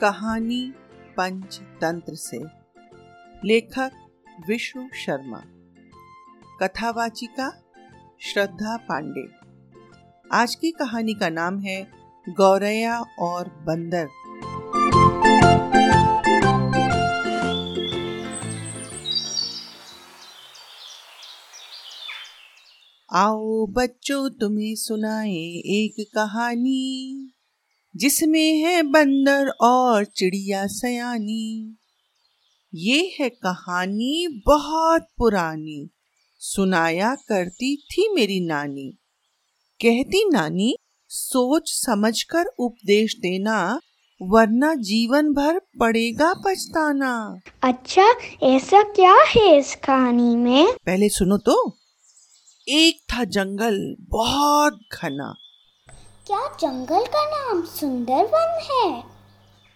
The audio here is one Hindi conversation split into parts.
कहानी पंचतंत्र से। लेखक विष्णु शर्मा। कथावाचिका श्रद्धा पांडे। आज की कहानी का नाम है गौरैया और बंदर। आओ बच्चों, तुम्हें सुनाए एक कहानी। जिसमें है बंदर और चिड़िया सयानी। ये है कहानी बहुत पुरानी। सुनाया करती थी मेरी नानी। कहती नानी सोच समझकर उपदेश देना वरना जीवन भर पड़ेगा पछताना। अच्छा ऐसा क्या है इस कहानी में? पहले सुनो तो। एक था जंगल बहुत घना। क्या जंगल का नाम सुंदरवन है?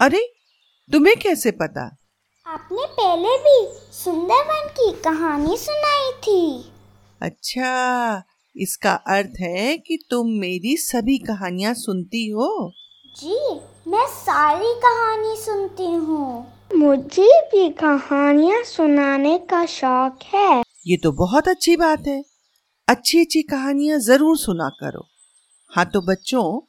अरे तुम्हें कैसे पता? आपने पहले भी सुंदरवन की कहानी सुनाई थी। अच्छा इसका अर्थ है कि तुम मेरी सभी कहानियाँ सुनती हो। जी मैं सारी कहानी सुनती हूँ। मुझे भी कहानियाँ सुनाने का शौक है। ये तो बहुत अच्छी बात है। अच्छी अच्छी कहानियाँ ज़रूर सुना करो। हाँ तो बच्चों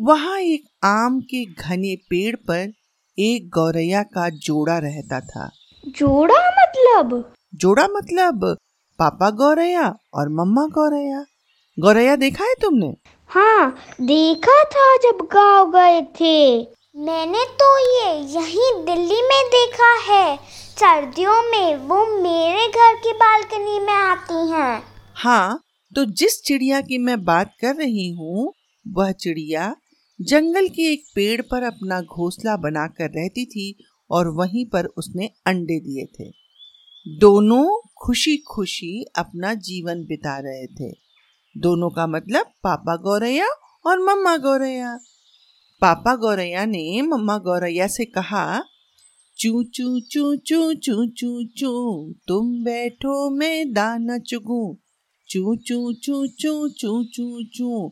वहाँ एक आम के घने पेड़ पर एक गौरैया का जोड़ा रहता था। जोड़ा मतलब? जोड़ा मतलब पापा गौरैया और मम्मा गौरैया। गौरैया देखा है तुमने? हाँ देखा था जब गाँव गए थे। मैंने तो ये यहीं दिल्ली में देखा है। सर्दियों में वो मेरे घर की बालकनी में आती हैं। हाँ तो जिस चिड़िया की मैं बात कर रही हूँ, वह चिड़िया जंगल के एक पेड़ पर अपना घोंसला बनाकर रहती थी और वहीं पर उसने अंडे दिए थे। दोनों खुशी खुशी अपना जीवन बिता रहे थे। दोनों का मतलब पापा गौरैया और मम्मा गौरैया। पापा गौरैया ने मम्मा गौरैया से कहा, चू चू चू चू चू चू चू, तुम बैठो, मैं दाना चुगू। चू चू चू चू चू चू चू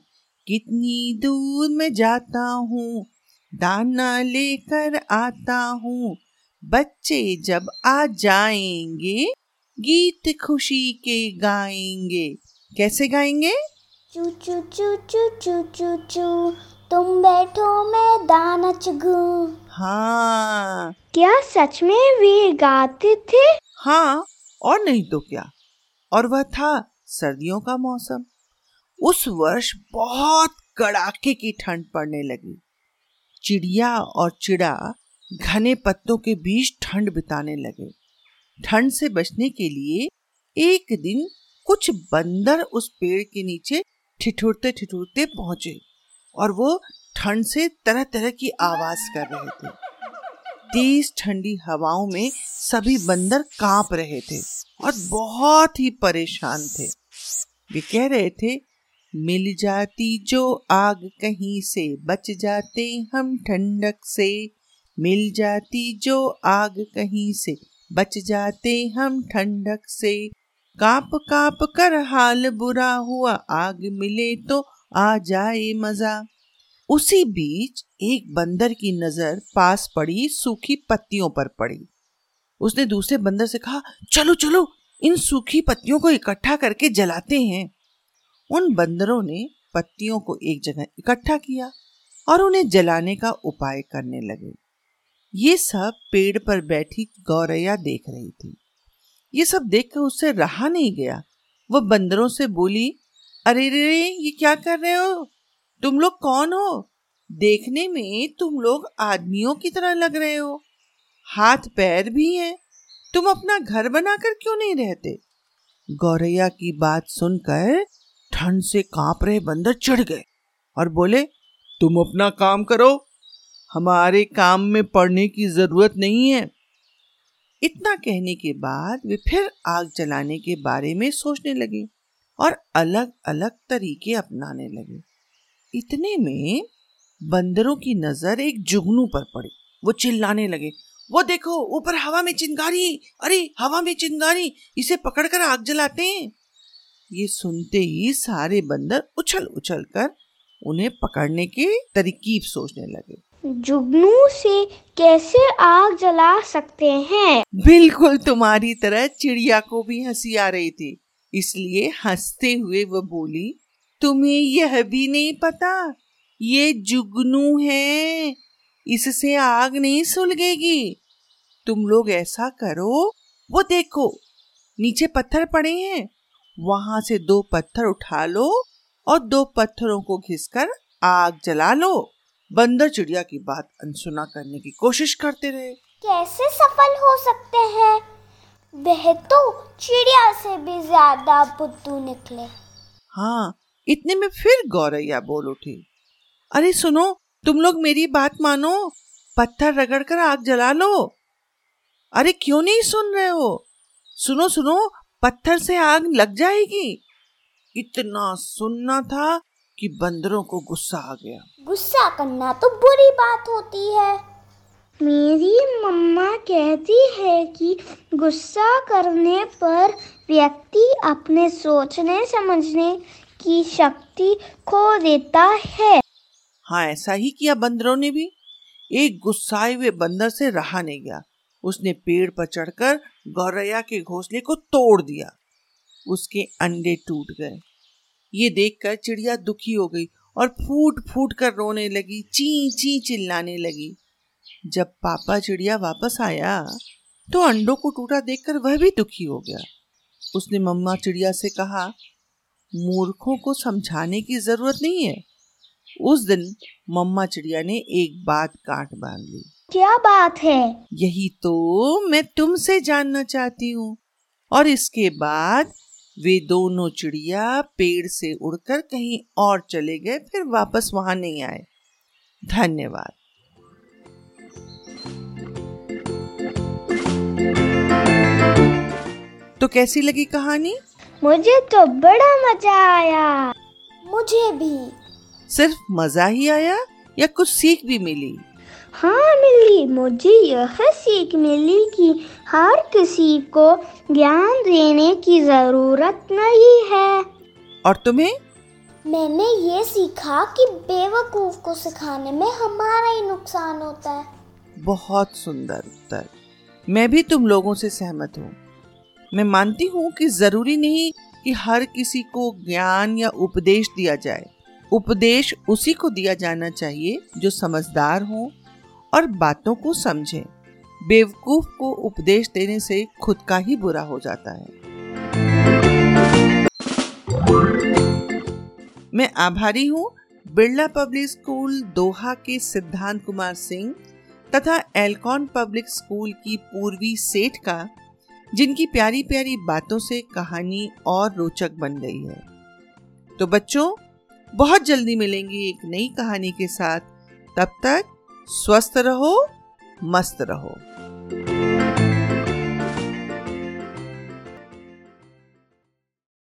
कितनी दूर में जाता हूँ दाना लेकर आता हूँ बच्चे जब आ जाएँगे गीत खुशी के गाएँगे कैसे गाएँगे चू चू चू चू चू चू चू तुम बैठो मैं दाना चुगू हाँ क्या सच में वे गाते थे हाँ और नहीं तो क्या और वह था सर्दियों का मौसम। उस वर्ष बहुत कड़ाके की ठंड पड़ने लगी। चिड़िया और चिड़ा घने पत्तों के बीच ठंड बिताने लगे। ठंड से बचने के लिए एक दिन कुछ बंदर उस पेड़ के नीचे ठिठुरते ठिठुरते पहुँचे और वो ठंड से तरह तरह की आवाज़ कर रहे थे। तेज ठंडी हवाओं में सभी बंदर काँप रहे थे और बहुत ही परेशान थे। वे कह रहे थे, मिल जाती जो आग कहीं से बच जाते हम ठंडक से। मिल जाती जो आग कहीं से बच जाते हम ठंडक से। काप काप कर हाल बुरा हुआ, आग मिले तो आ जाए मज़ा। उसी बीच एक बंदर की नज़र पास पड़ी, सूखी पत्तियों पर पड़ी। उसने दूसरे बंदर से कहा, चलो चलो, इन सूखी पत्तियों को इकट्ठा करके जलाते हैं। उन बंदरों ने पत्तियों को एक जगह इकट्ठा किया और उन्हें जलाने का उपाय करने लगे। ये सब पेड़ पर बैठी गौरैया देख रही थी। ये सब देखकर उससे रहा नहीं गया। वह बंदरों से बोली, अरे रे, ये क्या कर रहे हो? तुम लोग कौन हो? देखने में तुम लोग आदमियों की तरह लग रहे हो। हाथ पैर भी हैं। तुम अपना घर बनाकर क्यों नहीं रहते? गौरैया की बात सुनकर ठंड से काँप रहे बंदर चढ़ गए और बोले, तुम अपना काम करो। हमारे काम में पड़ने की ज़रूरत नहीं है। इतना कहने के बाद वे फिर आग जलाने के बारे में सोचने लगे और अलग अलग तरीके अपनाने लगे। इतने में बंदरों की नज़र एक जुगनू पर पड़ी। वो चिल्लाने लगे वो देखो ऊपर हवा में चिंगारी अरे हवा में चिंगारी इसे पकड़कर आग जलाते हैं। ये सुनते ही सारे बंदर उछल उछल कर उन्हें पकड़ने की तरकीब सोचने लगे। जुगनू से कैसे आग जला सकते हैं? बिल्कुल तुम्हारी तरह चिड़िया को भी हँसी आ रही थी इसलिए हँसते हुए वो बोली तुम्हें यह भी नहीं पता ये जुगनू है। इससे आग नहीं सुलगेगी। तुम लोग ऐसा करो वो देखो नीचे पत्थर पड़े हैं। वहाँ से दो पत्थर उठा लो और दो पत्थरों को घिसकर आग जला लो। बंदर चिड़िया की बात अनसुना करने की कोशिश करते रहे। कैसे सफल हो सकते हैं? वह तो चिड़िया से भी ज़्यादा बुद्धू निकले। हाँ इतने में फिर गौरैया बोल उठी, अरे सुनो, तुम लोग मेरी बात मानो, पत्थर रगड़कर आग जला लो। अरे क्यों नहीं सुन रहे हो? सुनो सुनो, पत्थर से आग लग जाएगी। इतना सुनना था कि बंदरों को गुस्सा आ गया। गुस्सा करना तो बुरी बात होती है। मेरी मम्मा कहती है कि गुस्सा करने पर व्यक्ति अपने सोचने, समझने की शक्ति खो देता है। हाँ ऐसा ही किया बंदरों ने भी। एक गुस्साए हुए बंदर से रहा नहीं गया। उसने पेड़ पर चढ़कर गौरैया के घोंसले को तोड़ दिया। उसके अंडे टूट गए। ये देखकर चिड़िया दुखी हो गई और फूट फूट कर रोने लगी, ची ची चिल्लाने लगी। जब पापा चिड़िया वापस आया तो अंडों को टूटा देखकर वह भी दुखी हो गया। उसने मम्मा चिड़िया से कहा मूर्खों को समझाने की ज़रूरत नहीं है। उस दिन मम्मा चिड़िया ने एक बात काट बाँध ली। क्या बात है? यही तो मैं तुमसे जानना चाहती हूँ। और इसके बाद वे दोनों चिड़िया पेड़ से उड़कर कहीं और चले गए फिर वापस वहाँ नहीं आए। धन्यवाद। तो कैसी लगी कहानी? मुझे तो बड़ा मज़ा आया। मुझे भी। सिर्फ़ मज़ा ही आया या कुछ सीख भी मिली? हाँ मिली। मुझे यह सीख मिली कि हर किसी को ज्ञान देने की ज़रूरत नहीं है। और तुम्हें? मैंने ये सीखा कि बेवकूफ़ को सिखाने में हमारा ही नुकसान होता है। बहुत सुंदर उत्तर। मैं भी तुम लोगों से सहमत हूँ। मैं मानती हूँ कि ज़रूरी नहीं कि हर किसी को ज्ञान या उपदेश दिया जाए। उपदेश उसी को दिया जाना चाहिए जो समझदार हो और बातों को समझे। बेवकूफ़ को उपदेश देने से खुद का ही बुरा हो जाता है। मैं आभारी हूँ बिरला पब्लिक स्कूल, दोहा के सिद्धांत कुमार सिंह तथा एलकॉन पब्लिक स्कूल की पूर्वी सेठ का जिनकी प्यारी प्यारी बातों से कहानी और रोचक बन गई है। तो बच्चों, बहुत जल्दी मिलेंगे एक नई कहानी के साथ। तब तक स्वस्थ रहो, मस्त रहो।